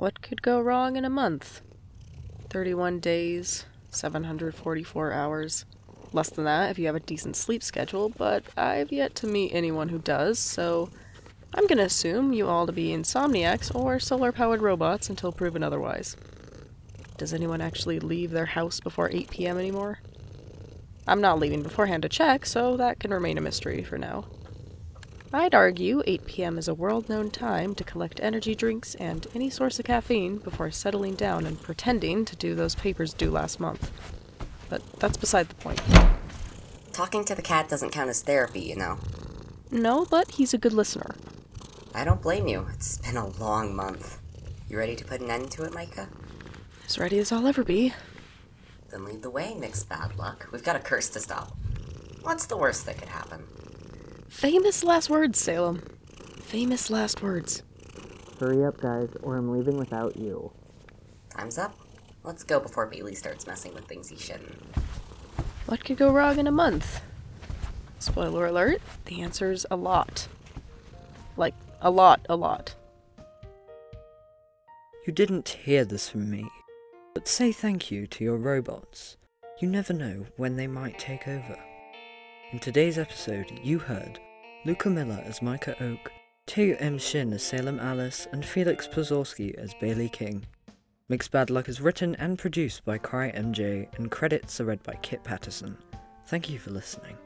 What could go wrong in a month? 31 days, 744 hours. Less than that if you have a decent sleep schedule, but I've yet to meet anyone who does, so I'm gonna assume you all to be insomniacs or solar powered robots until proven otherwise. Does anyone actually leave their house before 8 pm anymore? I'm not leaving beforehand to check, so that can remain a mystery for now. I'd argue 8 pm is a world known time to collect energy drinks and any source of caffeine before settling down and pretending to do those papers due last month. But that's beside the point. Talking to the cat doesn't count as therapy, you know. No, but he's a good listener. I don't blame you. It's been a long month. You ready to put an end to it, Micah? As ready as I'll ever be. Then lead the way, Mx Bad Luck. We've got a curse to stop. What's the worst that could happen? Famous last words, Salem. Famous last words. Hurry up, guys, or I'm leaving without you. Time's up. Let's go before Bailey starts messing with things he shouldn't. What could go wrong in a month? Spoiler alert, the answer's a lot. Like, a lot, a lot. You didn't hear this from me, but say thank you to your robots. You never know when they might take over. In today's episode, you heard Luka Miller as Micah Oak, Teu M. Shin as Salem Alice, and Felyx Pozorski as Bailey King. Mx Bad Luck is written and produced by Cry MJ, and credits are read by Kit Paterson. Thank you for listening.